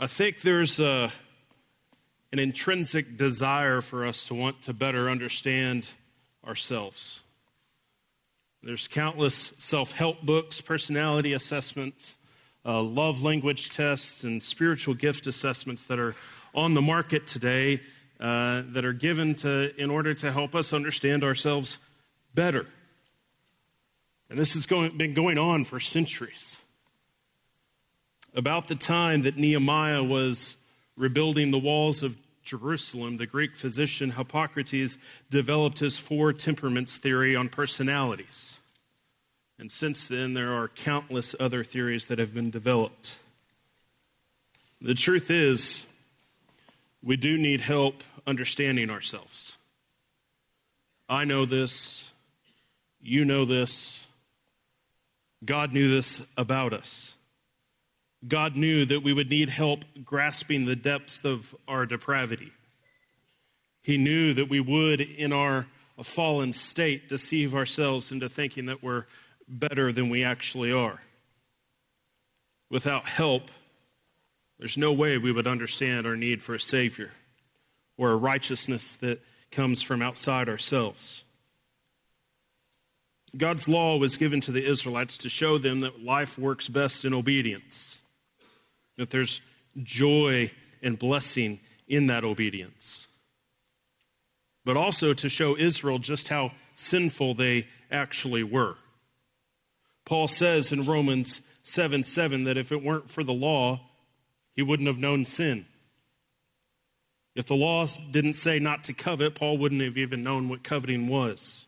I think there's a, an intrinsic desire for us to want to better understand ourselves. There's countless self help books, personality assessments, uh, love language tests, and spiritual gift assessments that are on the market today uh, that are given to, in order to help us understand ourselves better. And this has going, been going on for centuries. About the time that Nehemiah was rebuilding the walls of Jerusalem, the Greek physician Hippocrates developed his four temperaments theory on personalities. And since then, there are countless other theories that have been developed. The truth is, we do need help understanding ourselves. I know this. You know this. God knew this about us. God knew that we would need help grasping the depths of our depravity. He knew that we would, in our fallen state, deceive ourselves into thinking that we're better than we actually are. Without help, there's no way we would understand our need for a Savior or a righteousness that comes from outside ourselves. God's law was given to the Israelites to show them that life works best in obedience, that there's joy and blessing in that obedience. But also to show Israel just how sinful they actually were. Paul says in Romans 7 7 that if it weren't for the law, he wouldn't have known sin. If the law didn't say not to covet, Paul wouldn't have even known what coveting was.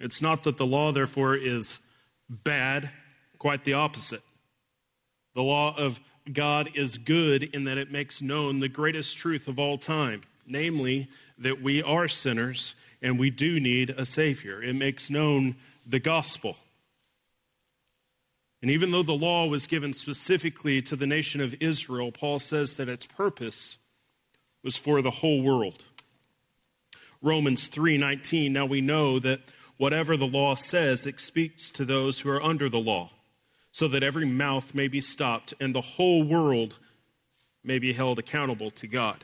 It's not that the law, therefore, is bad, quite the opposite. The law of God is good in that it makes known the greatest truth of all time, namely that we are sinners and we do need a Savior. It makes known the gospel. And even though the law was given specifically to the nation of Israel, Paul says that its purpose was for the whole world. Romans 3:19 Now we know that whatever the law says it speaks to those who are under the law, so that every mouth may be stopped and the whole world may be held accountable to God.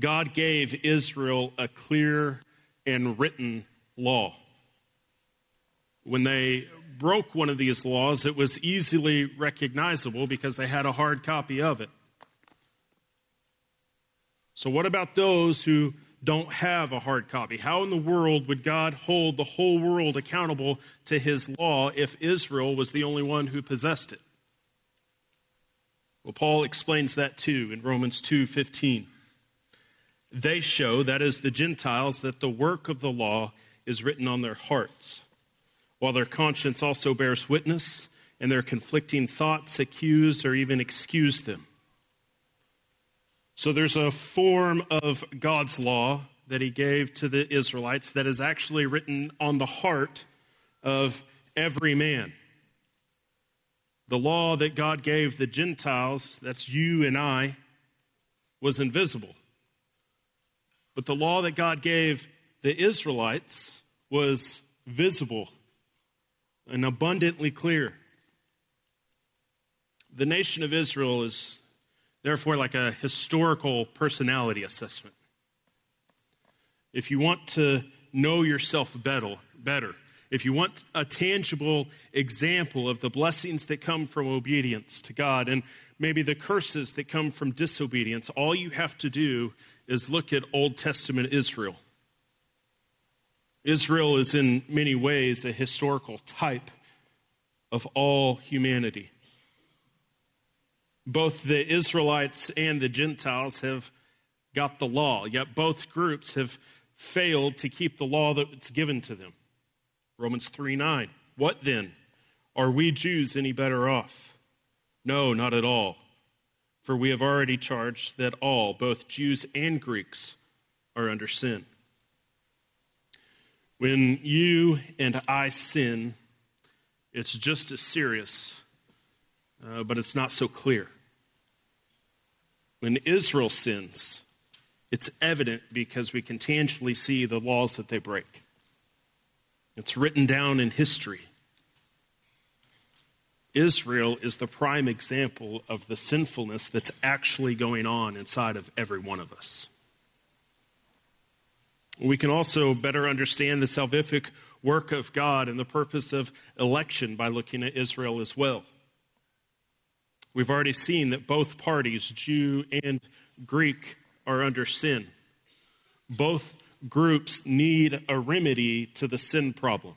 God gave Israel a clear and written law. When they broke one of these laws, it was easily recognizable because they had a hard copy of it. So, what about those who don't have a hard copy? How in the world would God hold the whole world accountable to his law if Israel was the only one who possessed it? Well, Paul explains that too in Romans 2:15. They show, that is the Gentiles, that the work of the law is written on their hearts while their conscience also bears witness, and their conflicting thoughts accuse or even excuse them. So there's a form of God's law that he gave to the Israelites that is actually written on the heart of every man. The law that God gave the Gentiles, that's you and I, was invisible. But the law that God gave the Israelites was visible and abundantly clear. The nation of Israel is therefore like a historical personality assessment. If you want to know yourself better, better, if you want a tangible example of the blessings that come from obedience to God and maybe the curses that come from disobedience, all you have to do is look at Old Testament Israel. Israel is in many ways a historical type of all humanity. Both the Israelites and the Gentiles have got the law, yet both groups have failed to keep the law that's given to them. Romans 3 9. What then? Are we Jews any better off? No, not at all. For we have already charged that all, both Jews and Greeks, are under sin. When you and I sin, it's just as serious, uh, but it's not so clear. When Israel sins, it's evident because we can tangibly see the laws that they break. It's written down in history. Israel is the prime example of the sinfulness that's actually going on inside of every one of us. We can also better understand the salvific work of God and the purpose of election by looking at Israel as well. We've already seen that both parties, Jew and Greek, are under sin. Both groups need a remedy to the sin problem.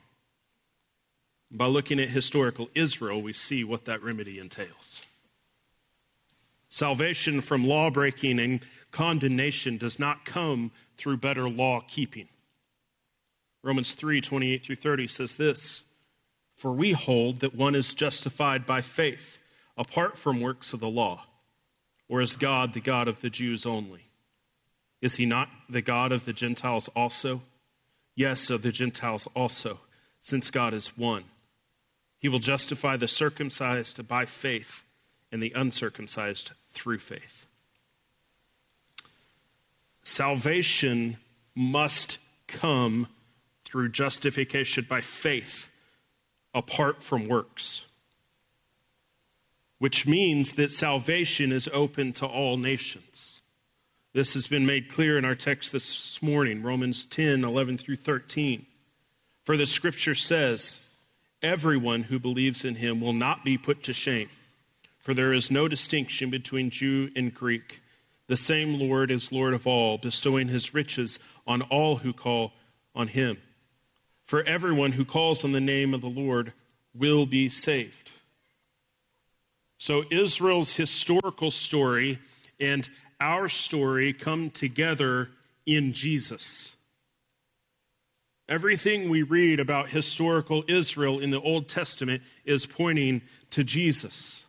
By looking at historical Israel, we see what that remedy entails. Salvation from law breaking and condemnation does not come through better law keeping. Romans 3 28 through 30 says this For we hold that one is justified by faith, apart from works of the law. Or is God the God of the Jews only? Is he not the God of the Gentiles also? Yes, of the Gentiles also, since God is one. He will justify the circumcised by faith and the uncircumcised through faith. Salvation must come through justification by faith apart from works, which means that salvation is open to all nations. This has been made clear in our text this morning, Romans 10 11 through 13. For the scripture says, Everyone who believes in him will not be put to shame, for there is no distinction between Jew and Greek. The same Lord is Lord of all, bestowing his riches on all who call on him. For everyone who calls on the name of the Lord will be saved. So Israel's historical story and our story come together in Jesus. Everything we read about historical Israel in the Old Testament is pointing to Jesus.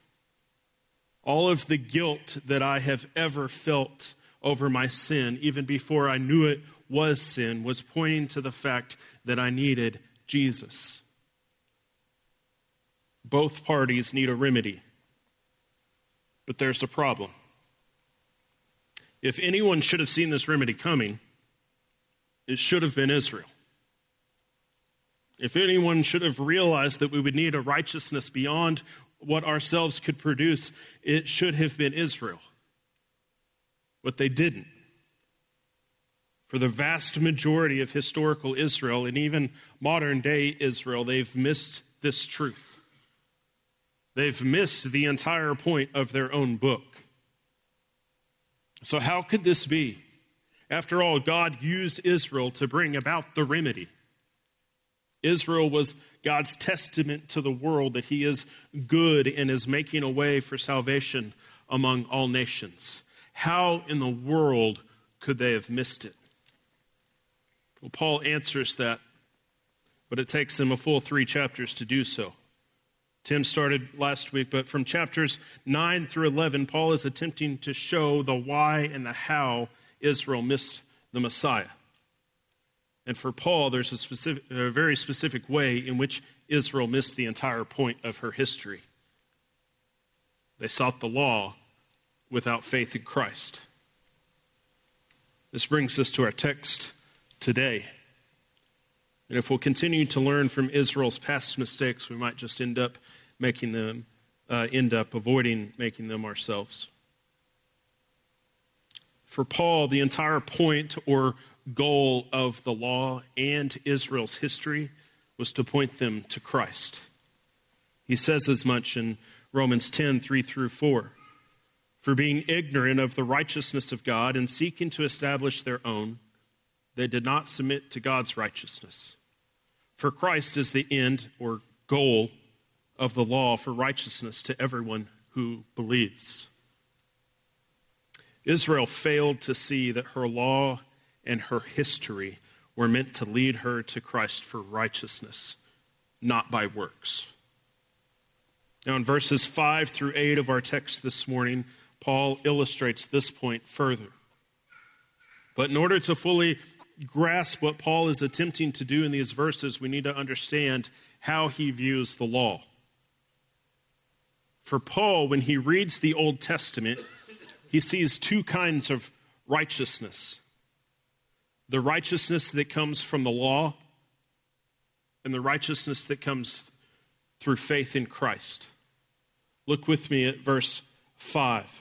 All of the guilt that I have ever felt over my sin, even before I knew it was sin, was pointing to the fact that I needed Jesus. Both parties need a remedy. But there's a problem. If anyone should have seen this remedy coming, it should have been Israel. If anyone should have realized that we would need a righteousness beyond what ourselves could produce, it should have been Israel. But they didn't. For the vast majority of historical Israel and even modern day Israel, they've missed this truth. They've missed the entire point of their own book. So, how could this be? After all, God used Israel to bring about the remedy. Israel was God's testament to the world that He is good and is making a way for salvation among all nations. How in the world could they have missed it? Well, Paul answers that, but it takes him a full three chapters to do so. Tim started last week, but from chapters 9 through 11, Paul is attempting to show the why and the how Israel missed the Messiah. And for Paul, there's a, specific, a very specific way in which Israel missed the entire point of her history. They sought the law without faith in Christ. This brings us to our text today. And if we'll continue to learn from Israel's past mistakes, we might just end up making them, uh, end up avoiding making them ourselves. For Paul, the entire point or goal of the law and Israel's history was to point them to Christ. He says as much in Romans 10 3 through 4. For being ignorant of the righteousness of God and seeking to establish their own, they did not submit to God's righteousness. For Christ is the end or goal of the law for righteousness to everyone who believes. Israel failed to see that her law and her history were meant to lead her to Christ for righteousness, not by works. Now, in verses 5 through 8 of our text this morning, Paul illustrates this point further. But in order to fully grasp what Paul is attempting to do in these verses, we need to understand how he views the law. For Paul, when he reads the Old Testament, he sees two kinds of righteousness the righteousness that comes from the law and the righteousness that comes through faith in Christ. Look with me at verse 5.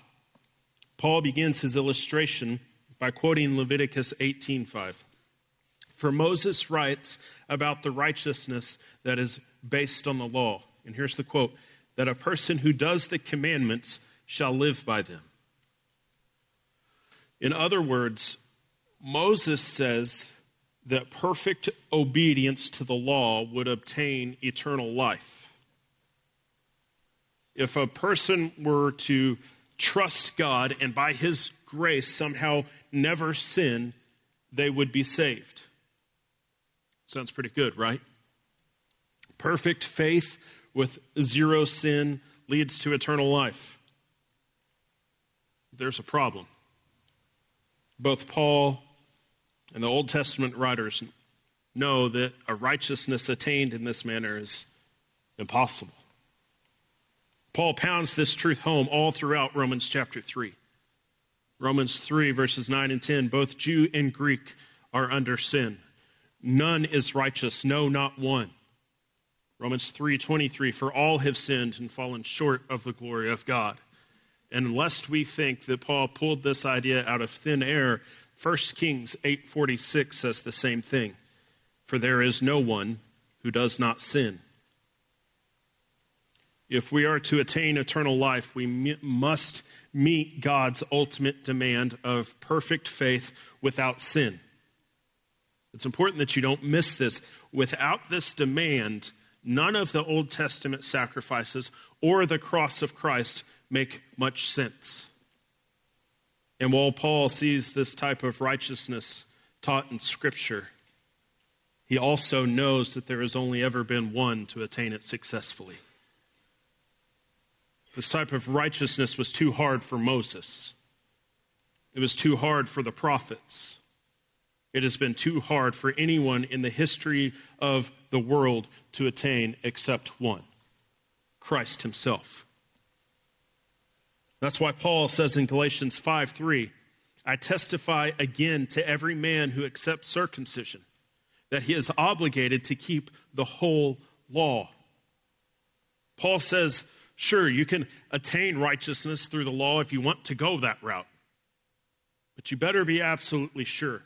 Paul begins his illustration by quoting Leviticus 18:5. For Moses writes about the righteousness that is based on the law. And here's the quote that a person who does the commandments shall live by them. In other words, Moses says that perfect obedience to the law would obtain eternal life. If a person were to trust God and by his grace somehow never sin, they would be saved. Sounds pretty good, right? Perfect faith with zero sin leads to eternal life. There's a problem. Both Paul and the Old Testament writers know that a righteousness attained in this manner is impossible. Paul pounds this truth home all throughout Romans chapter 3. Romans 3, verses 9 and 10 both Jew and Greek are under sin. None is righteous, no, not one. Romans 3:23 for all have sinned and fallen short of the glory of God. And lest we think that Paul pulled this idea out of thin air, 1 Kings 8:46 says the same thing. For there is no one who does not sin. If we are to attain eternal life, we must meet God's ultimate demand of perfect faith without sin. It's important that you don't miss this. Without this demand, none of the Old Testament sacrifices or the cross of Christ make much sense. And while Paul sees this type of righteousness taught in Scripture, he also knows that there has only ever been one to attain it successfully. This type of righteousness was too hard for Moses. It was too hard for the prophets. It has been too hard for anyone in the history of the world to attain except one Christ Himself. That's why Paul says in Galatians 5 3, I testify again to every man who accepts circumcision that he is obligated to keep the whole law. Paul says, sure, you can attain righteousness through the law if you want to go that route, but you better be absolutely sure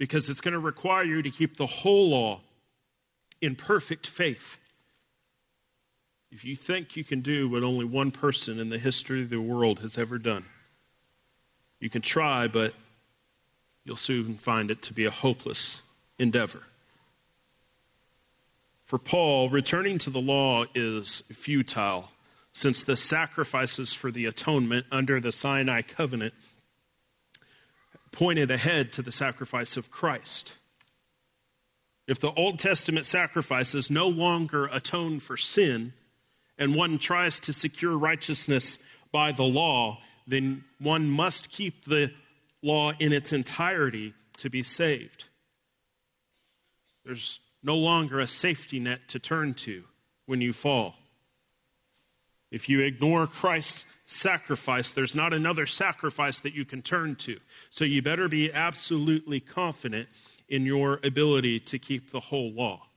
because it's going to require you to keep the whole law in perfect faith. If you think you can do what only one person in the history of the world has ever done, you can try, but you'll soon find it to be a hopeless endeavor. For Paul, returning to the law is futile, since the sacrifices for the atonement under the Sinai covenant pointed ahead to the sacrifice of Christ. If the Old Testament sacrifices no longer atone for sin, and one tries to secure righteousness by the law, then one must keep the law in its entirety to be saved. There's no longer a safety net to turn to when you fall. If you ignore Christ's sacrifice, there's not another sacrifice that you can turn to. So you better be absolutely confident in your ability to keep the whole law.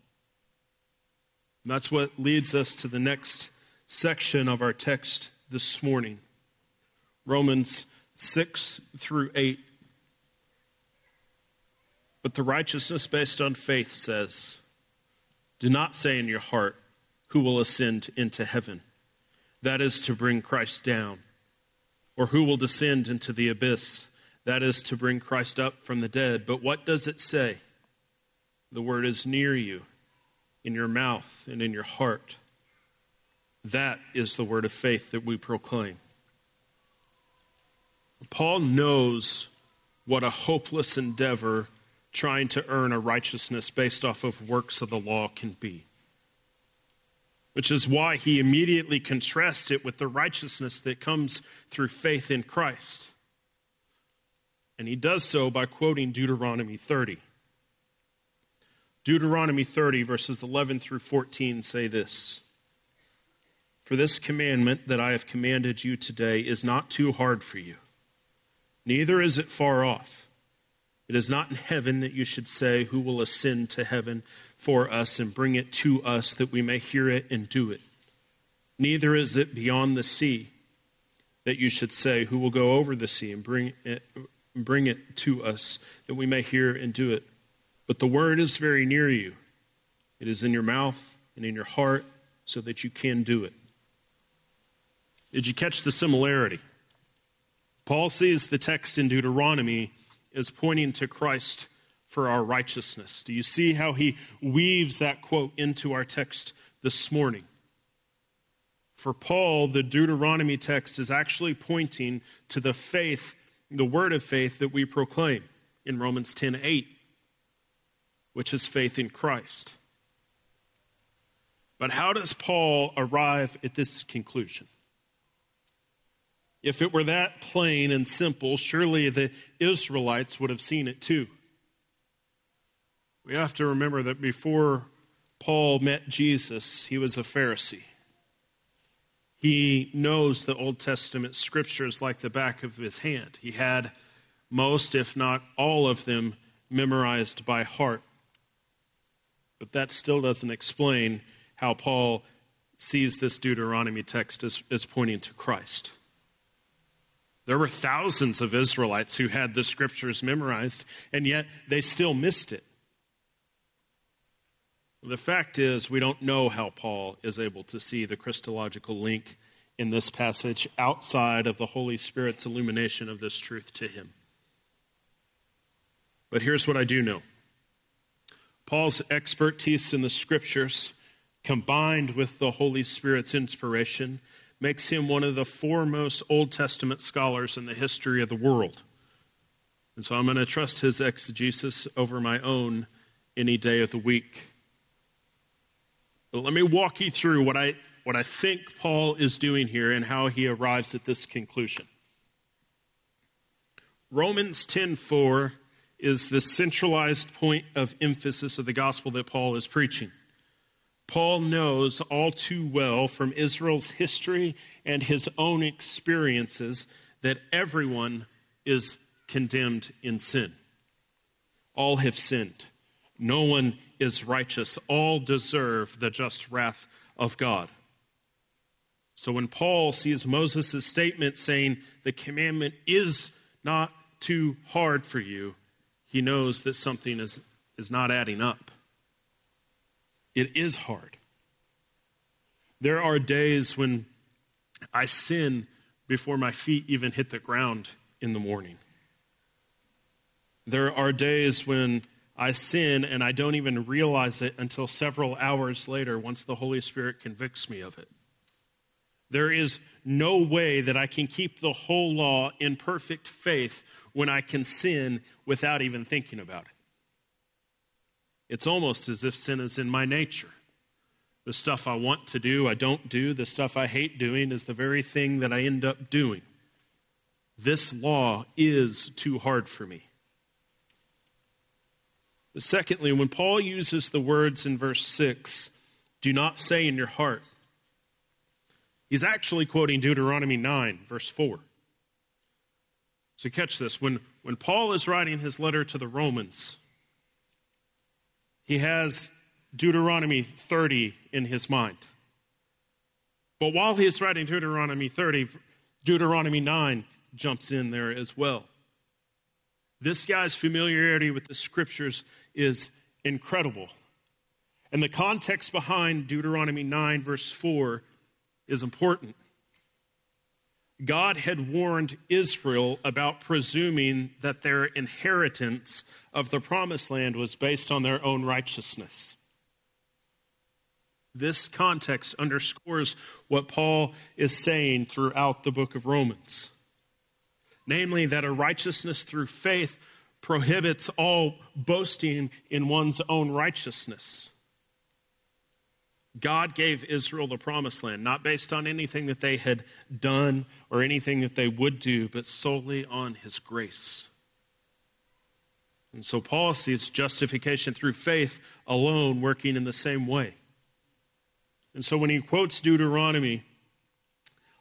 And that's what leads us to the next section of our text this morning Romans 6 through 8. But the righteousness based on faith says, Do not say in your heart, Who will ascend into heaven? That is to bring Christ down. Or who will descend into the abyss? That is to bring Christ up from the dead. But what does it say? The word is near you, in your mouth and in your heart. That is the word of faith that we proclaim. Paul knows what a hopeless endeavor trying to earn a righteousness based off of works of the law can be which is why he immediately contrasts it with the righteousness that comes through faith in Christ. And he does so by quoting Deuteronomy 30. Deuteronomy 30, verses 11 through 14 say this For this commandment that I have commanded you today is not too hard for you, neither is it far off. It is not in heaven that you should say, Who will ascend to heaven for us and bring it to us that we may hear it and do it. Neither is it beyond the sea that you should say, Who will go over the sea and bring it, bring it to us, that we may hear and do it? But the word is very near you. It is in your mouth and in your heart, so that you can do it. Did you catch the similarity? Paul sees the text in Deuteronomy as pointing to Christ for our righteousness. Do you see how he weaves that quote into our text this morning? For Paul, the Deuteronomy text is actually pointing to the faith, the word of faith that we proclaim in Romans 10 8, which is faith in Christ. But how does Paul arrive at this conclusion? If it were that plain and simple, surely the Israelites would have seen it too. We have to remember that before Paul met Jesus, he was a Pharisee. He knows the Old Testament scriptures like the back of his hand. He had most, if not all of them, memorized by heart. But that still doesn't explain how Paul sees this Deuteronomy text as, as pointing to Christ. There were thousands of Israelites who had the scriptures memorized, and yet they still missed it. The fact is, we don't know how Paul is able to see the Christological link in this passage outside of the Holy Spirit's illumination of this truth to him. But here's what I do know Paul's expertise in the scriptures, combined with the Holy Spirit's inspiration, makes him one of the foremost Old Testament scholars in the history of the world. And so I'm going to trust his exegesis over my own any day of the week. Let me walk you through what I, what I think Paul is doing here and how he arrives at this conclusion. Romans 10:4 is the centralized point of emphasis of the gospel that Paul is preaching. Paul knows all too well from Israel's history and his own experiences that everyone is condemned in sin. All have sinned. No one is righteous. All deserve the just wrath of God. So when Paul sees Moses' statement saying the commandment is not too hard for you, he knows that something is, is not adding up. It is hard. There are days when I sin before my feet even hit the ground in the morning. There are days when I sin and I don't even realize it until several hours later once the Holy Spirit convicts me of it. There is no way that I can keep the whole law in perfect faith when I can sin without even thinking about it. It's almost as if sin is in my nature. The stuff I want to do, I don't do. The stuff I hate doing is the very thing that I end up doing. This law is too hard for me. But secondly, when Paul uses the words in verse 6, do not say in your heart, he's actually quoting Deuteronomy 9, verse 4. So catch this. When, when Paul is writing his letter to the Romans, he has Deuteronomy 30 in his mind. But while he is writing Deuteronomy 30, Deuteronomy 9 jumps in there as well. This guy's familiarity with the scriptures is incredible. And the context behind Deuteronomy 9, verse 4, is important. God had warned Israel about presuming that their inheritance of the promised land was based on their own righteousness. This context underscores what Paul is saying throughout the book of Romans namely, that a righteousness through faith prohibits all boasting in one's own righteousness. God gave Israel the promised land, not based on anything that they had done or anything that they would do, but solely on his grace. And so Paul sees justification through faith alone working in the same way. And so when he quotes Deuteronomy,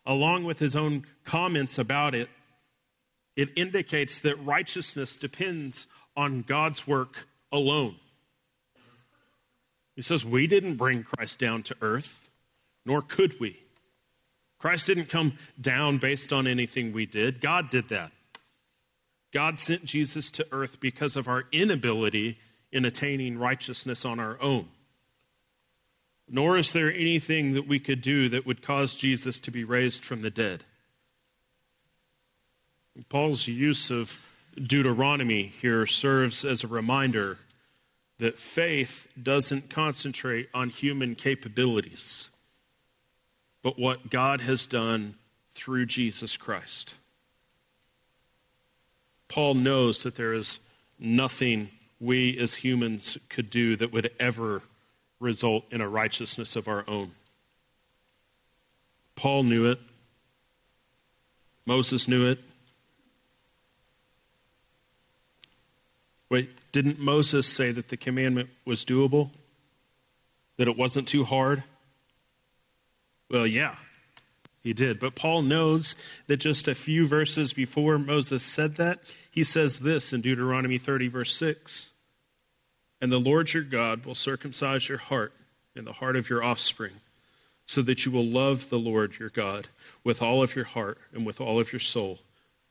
along with his own comments about it, it indicates that righteousness depends on God's work alone. He says, We didn't bring Christ down to earth, nor could we. Christ didn't come down based on anything we did, God did that. God sent Jesus to earth because of our inability in attaining righteousness on our own. Nor is there anything that we could do that would cause Jesus to be raised from the dead. Paul's use of Deuteronomy here serves as a reminder that faith doesn't concentrate on human capabilities, but what God has done through Jesus Christ. Paul knows that there is nothing we as humans could do that would ever result in a righteousness of our own. Paul knew it. Moses knew it. Wait, didn't Moses say that the commandment was doable? That it wasn't too hard? Well, yeah, he did. But Paul knows that just a few verses before Moses said that, he says this in Deuteronomy 30, verse 6 And the Lord your God will circumcise your heart and the heart of your offspring, so that you will love the Lord your God with all of your heart and with all of your soul,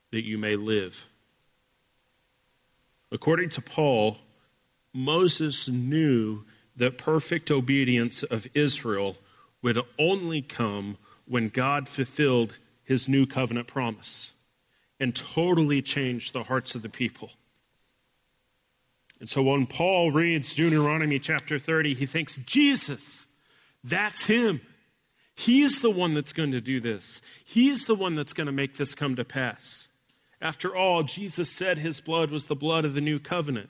that you may live. According to Paul, Moses knew that perfect obedience of Israel would only come when God fulfilled his new covenant promise and totally changed the hearts of the people. And so when Paul reads Deuteronomy chapter 30, he thinks, Jesus, that's him. He's the one that's going to do this. He's the one that's going to make this come to pass. After all, Jesus said his blood was the blood of the new covenant.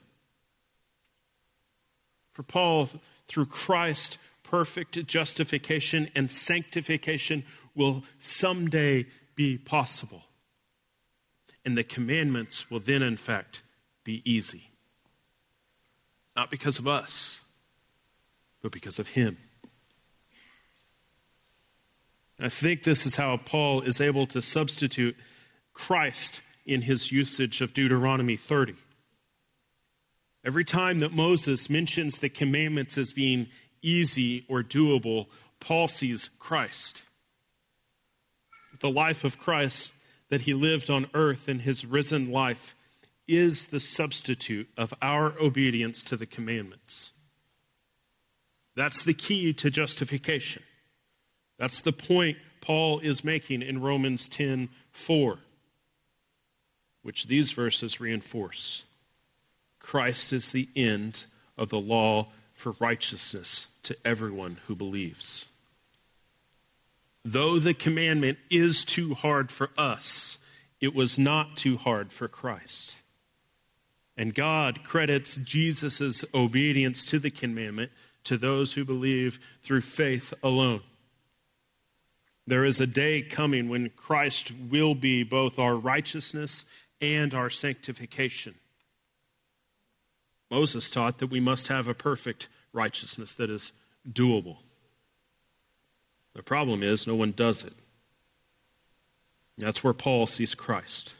For Paul, through Christ, perfect justification and sanctification will someday be possible. And the commandments will then, in fact, be easy. Not because of us, but because of Him. I think this is how Paul is able to substitute Christ in his usage of Deuteronomy 30. Every time that Moses mentions the commandments as being easy or doable, Paul sees Christ. The life of Christ that he lived on earth in his risen life is the substitute of our obedience to the commandments. That's the key to justification. That's the point Paul is making in Romans 10 4, which these verses reinforce. Christ is the end of the law for righteousness to everyone who believes. Though the commandment is too hard for us, it was not too hard for Christ. And God credits Jesus' obedience to the commandment to those who believe through faith alone. There is a day coming when Christ will be both our righteousness and our sanctification. Moses taught that we must have a perfect righteousness that is doable. The problem is, no one does it. That's where Paul sees Christ.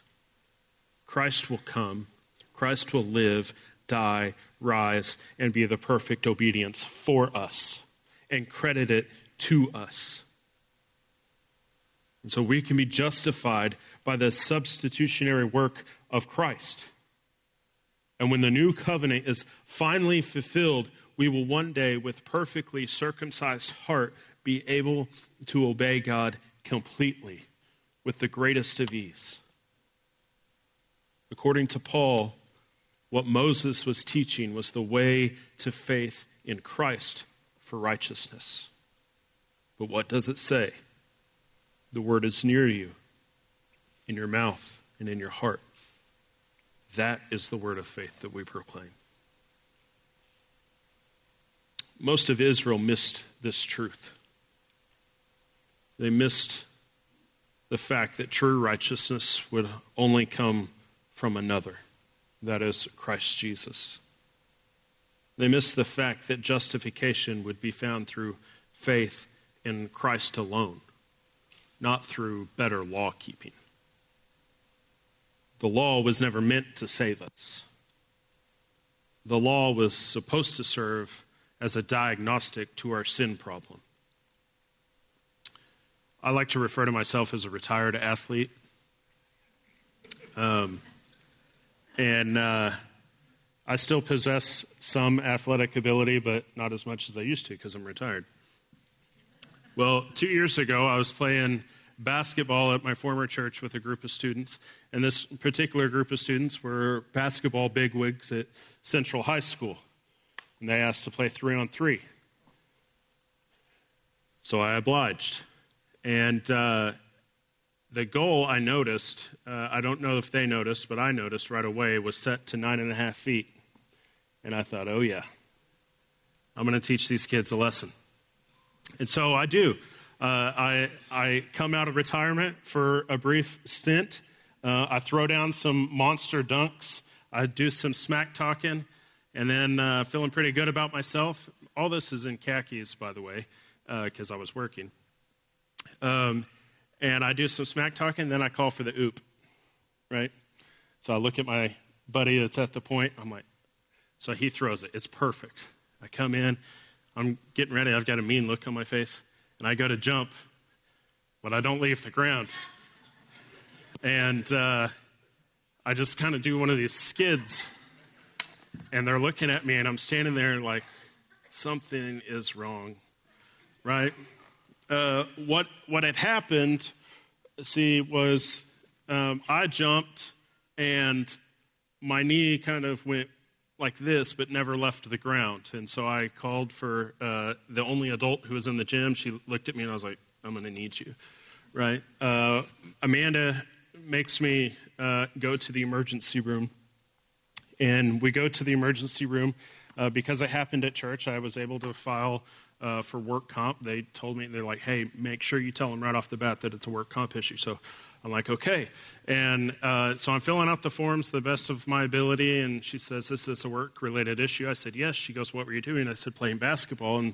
Christ will come, Christ will live, die, rise, and be the perfect obedience for us and credit it to us. And so we can be justified by the substitutionary work of Christ. And when the new covenant is finally fulfilled, we will one day, with perfectly circumcised heart, be able to obey God completely with the greatest of ease. According to Paul, what Moses was teaching was the way to faith in Christ for righteousness. But what does it say? The word is near you, in your mouth and in your heart. That is the word of faith that we proclaim. Most of Israel missed this truth. They missed the fact that true righteousness would only come from another, that is, Christ Jesus. They missed the fact that justification would be found through faith in Christ alone, not through better law keeping. The law was never meant to save us. The law was supposed to serve as a diagnostic to our sin problem. I like to refer to myself as a retired athlete. Um, and uh, I still possess some athletic ability, but not as much as I used to because I'm retired. Well, two years ago, I was playing basketball at my former church with a group of students, and this particular group of students were basketball bigwigs at Central High School, and they asked to play three on three. So I obliged. And uh, the goal I noticed, uh, I don't know if they noticed, but I noticed right away, was set to nine and a half feet. And I thought, oh, yeah, I'm going to teach these kids a lesson. And so I do. Uh, I, I come out of retirement for a brief stint. Uh, I throw down some monster dunks. I do some smack talking, and then uh, feeling pretty good about myself. All this is in khakis, by the way, because uh, I was working. Um, and I do some smack talking, then I call for the oop, right? So I look at my buddy that's at the point. I'm like, so he throws it. It's perfect. I come in. I'm getting ready. I've got a mean look on my face. And I go to jump, but I don't leave the ground. And uh, I just kind of do one of these skids. And they're looking at me, and I'm standing there like, something is wrong, right? Uh, what, what had happened, see, was um, I jumped, and my knee kind of went like this, but never left the ground. And so I called for uh, the only adult who was in the gym. She looked at me and I was like, I'm going to need you. Right? Uh, Amanda makes me uh, go to the emergency room. And we go to the emergency room. Uh, because it happened at church, I was able to file uh, for work comp. They told me, they're like, hey, make sure you tell them right off the bat that it's a work comp issue. So I'm like, okay. And uh, so I'm filling out the forms to the best of my ability. And she says, Is this a work related issue? I said, Yes. She goes, What were you doing? I said, Playing basketball. And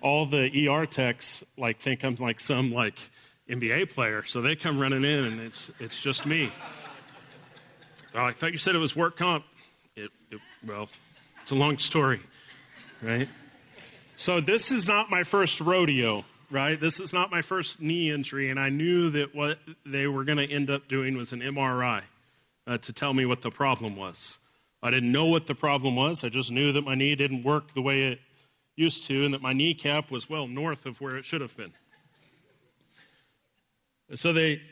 all the ER techs like think I'm like some like NBA player. So they come running in and it's, it's just me. I thought you said it was work comp. It, it, well, it's a long story, right? So this is not my first rodeo right? This is not my first knee injury, and I knew that what they were going to end up doing was an MRI uh, to tell me what the problem was. I didn't know what the problem was. I just knew that my knee didn't work the way it used to, and that my kneecap was well north of where it should have been. So they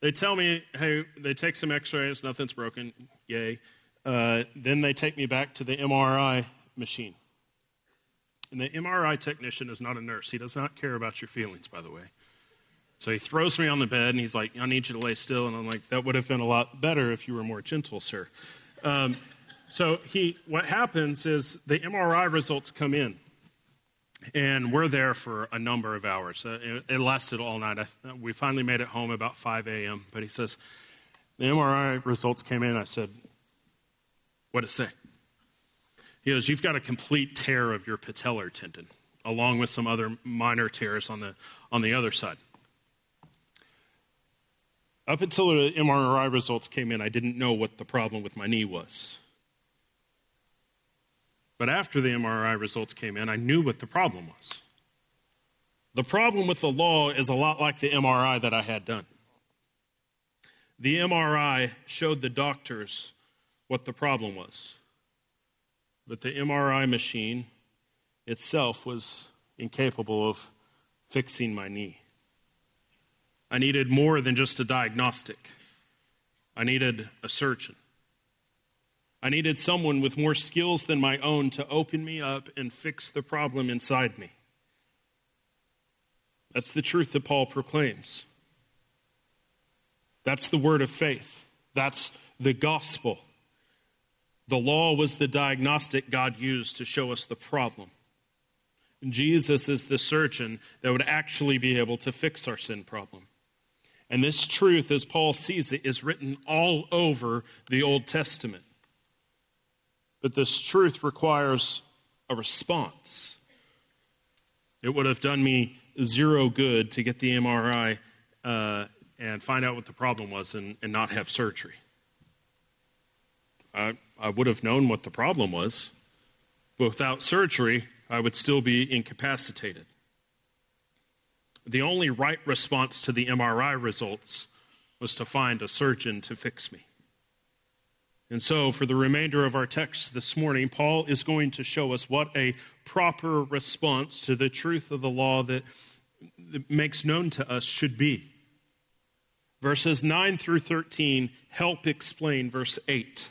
they tell me, hey, they take some X-rays, nothing's broken, yay. Uh, then they take me back to the MRI machine. And the MRI technician is not a nurse. He does not care about your feelings, by the way. So he throws me on the bed and he's like, I need you to lay still. And I'm like, that would have been a lot better if you were more gentle, sir. Um, so he, what happens is the MRI results come in. And we're there for a number of hours. Uh, it, it, lasted all night. I, we finally made it home about 5 a.m. But he says, the MRI results came in. I said, what did it say? He goes, You've got a complete tear of your patellar tendon, along with some other minor tears on the, on the other side. Up until the MRI results came in, I didn't know what the problem with my knee was. But after the MRI results came in, I knew what the problem was. The problem with the law is a lot like the MRI that I had done. The MRI showed the doctors what the problem was. But the MRI machine itself was incapable of fixing my knee. I needed more than just a diagnostic, I needed a surgeon. I needed someone with more skills than my own to open me up and fix the problem inside me. That's the truth that Paul proclaims. That's the word of faith. That's the gospel. The law was the diagnostic God used to show us the problem. Jesus is the surgeon that would actually be able to fix our sin problem. And this truth, as Paul sees it, is written all over the Old Testament. But this truth requires a response. It would have done me zero good to get the MRI uh, and find out what the problem was and, and not have surgery. I, I would have known what the problem was. But without surgery, I would still be incapacitated. The only right response to the MRI results was to find a surgeon to fix me. And so, for the remainder of our text this morning, Paul is going to show us what a proper response to the truth of the law that, that makes known to us should be. Verses 9 through 13 help explain verse 8.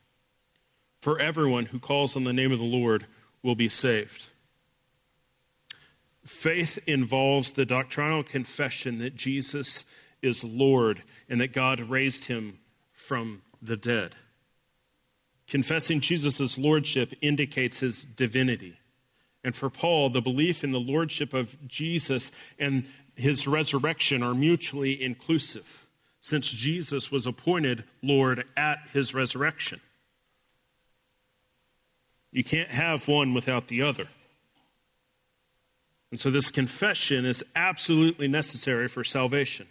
For everyone who calls on the name of the Lord will be saved. Faith involves the doctrinal confession that Jesus is Lord and that God raised him from the dead. Confessing Jesus' lordship indicates his divinity. And for Paul, the belief in the lordship of Jesus and his resurrection are mutually inclusive, since Jesus was appointed Lord at his resurrection. You can't have one without the other. And so, this confession is absolutely necessary for salvation.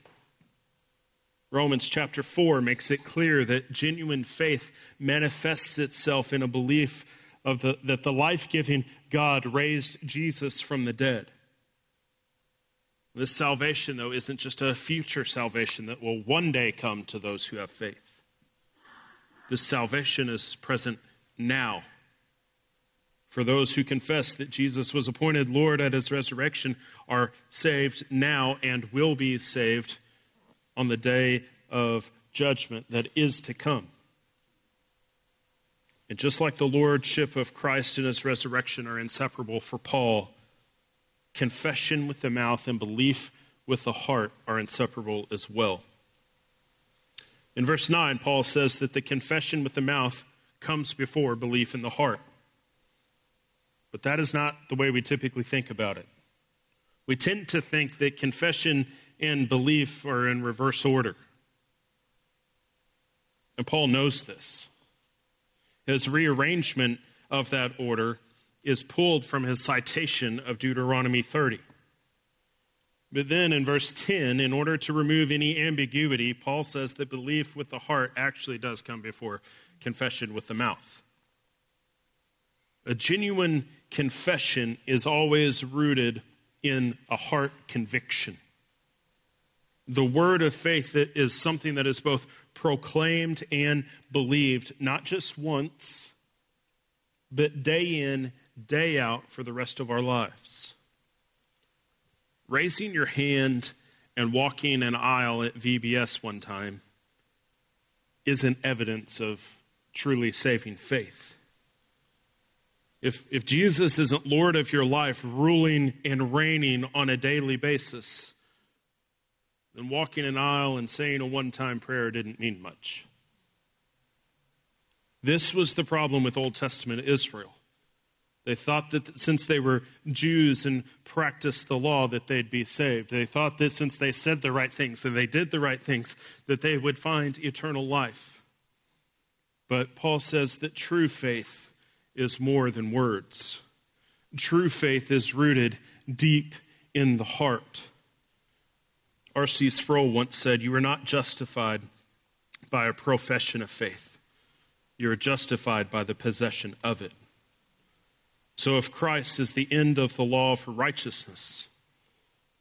Romans chapter 4 makes it clear that genuine faith manifests itself in a belief of the, that the life giving God raised Jesus from the dead. This salvation, though, isn't just a future salvation that will one day come to those who have faith. This salvation is present now. For those who confess that Jesus was appointed Lord at his resurrection are saved now and will be saved on the day of judgment that is to come. And just like the lordship of Christ and his resurrection are inseparable for Paul, confession with the mouth and belief with the heart are inseparable as well. In verse 9, Paul says that the confession with the mouth comes before belief in the heart. But that is not the way we typically think about it. We tend to think that confession and belief are in reverse order. And Paul knows this. His rearrangement of that order is pulled from his citation of Deuteronomy 30. But then in verse 10, in order to remove any ambiguity, Paul says that belief with the heart actually does come before confession with the mouth. A genuine confession is always rooted in a heart conviction. The word of faith is something that is both proclaimed and believed, not just once, but day in, day out for the rest of our lives. Raising your hand and walking an aisle at VBS one time isn't evidence of truly saving faith. If, if Jesus isn't Lord of your life, ruling and reigning on a daily basis, then walking an aisle and saying a one time prayer didn't mean much. This was the problem with Old Testament Israel. They thought that since they were Jews and practiced the law that they'd be saved. They thought that since they said the right things and they did the right things that they would find eternal life. But Paul says that true faith is more than words. True faith is rooted deep in the heart. R.C. Sproul once said, You are not justified by a profession of faith, you are justified by the possession of it. So, if Christ is the end of the law for righteousness,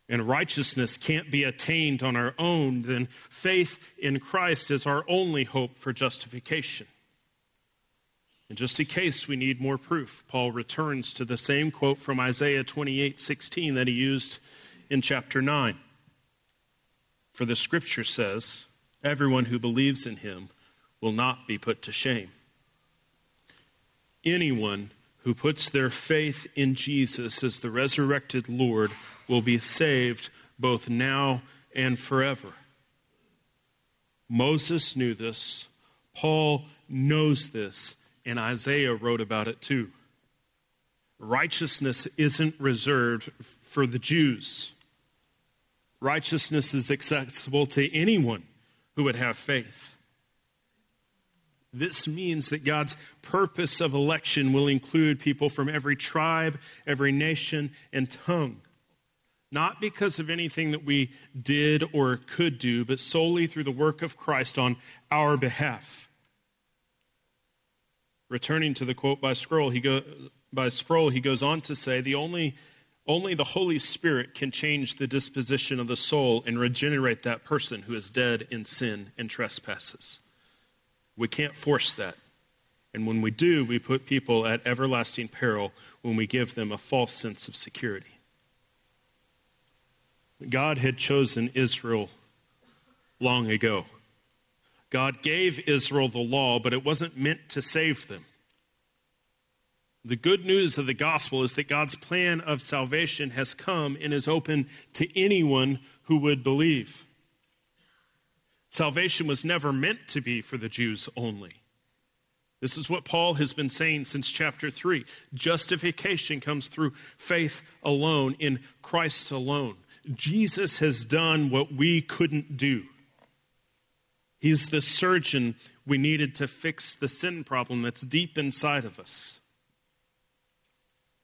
and righteousness can't be attained on our own, then faith in Christ is our only hope for justification. And just in case we need more proof, Paul returns to the same quote from Isaiah 28 16 that he used in chapter 9. For the scripture says, Everyone who believes in him will not be put to shame. Anyone who puts their faith in Jesus as the resurrected Lord will be saved both now and forever. Moses knew this. Paul knows this and Isaiah wrote about it too. Righteousness isn't reserved for the Jews. Righteousness is accessible to anyone who would have faith. This means that God's purpose of election will include people from every tribe, every nation, and tongue. Not because of anything that we did or could do, but solely through the work of Christ on our behalf. Returning to the quote by Sproul, he, go, by Sproul, he goes on to say the only, only the Holy Spirit can change the disposition of the soul and regenerate that person who is dead in sin and trespasses. We can't force that. And when we do, we put people at everlasting peril when we give them a false sense of security. God had chosen Israel long ago. God gave Israel the law, but it wasn't meant to save them. The good news of the gospel is that God's plan of salvation has come and is open to anyone who would believe. Salvation was never meant to be for the Jews only. This is what Paul has been saying since chapter 3. Justification comes through faith alone, in Christ alone. Jesus has done what we couldn't do. He's the surgeon we needed to fix the sin problem that's deep inside of us.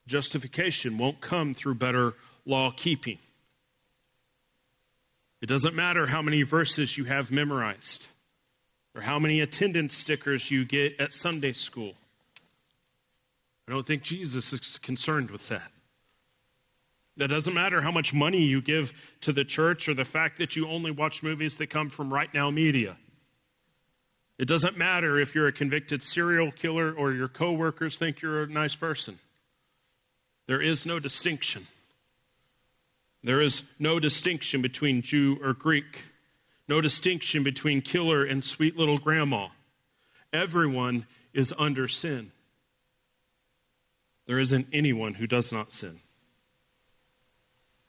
Justification won't come through better law keeping. It doesn't matter how many verses you have memorized or how many attendance stickers you get at Sunday school. I don't think Jesus is concerned with that. That doesn't matter how much money you give to the church or the fact that you only watch movies that come from RightNow Media. It doesn't matter if you're a convicted serial killer or your coworkers think you're a nice person. There is no distinction. There is no distinction between Jew or Greek, no distinction between killer and sweet little grandma. Everyone is under sin. There isn't anyone who does not sin.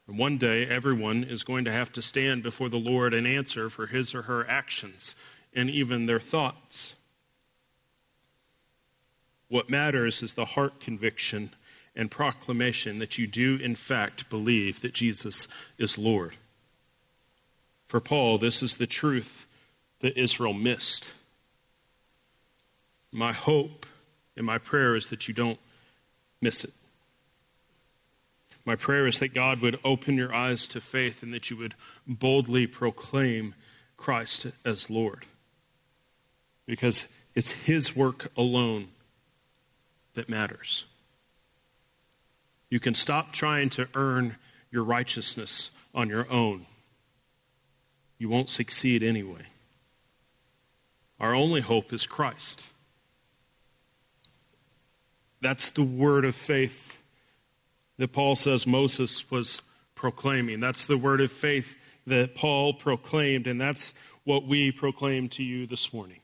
And one day, everyone is going to have to stand before the Lord and answer for his or her actions and even their thoughts. What matters is the heart conviction and proclamation that you do, in fact, believe that Jesus is Lord. For Paul, this is the truth that Israel missed. My hope and my prayer is that you don't miss it. My prayer is that God would open your eyes to faith and that you would boldly proclaim Christ as Lord. Because it's His work alone that matters. You can stop trying to earn your righteousness on your own. You won't succeed anyway. Our only hope is Christ. That's the word of faith that Paul says Moses was proclaiming. That's the word of faith that Paul proclaimed, and that's what we proclaim to you this morning.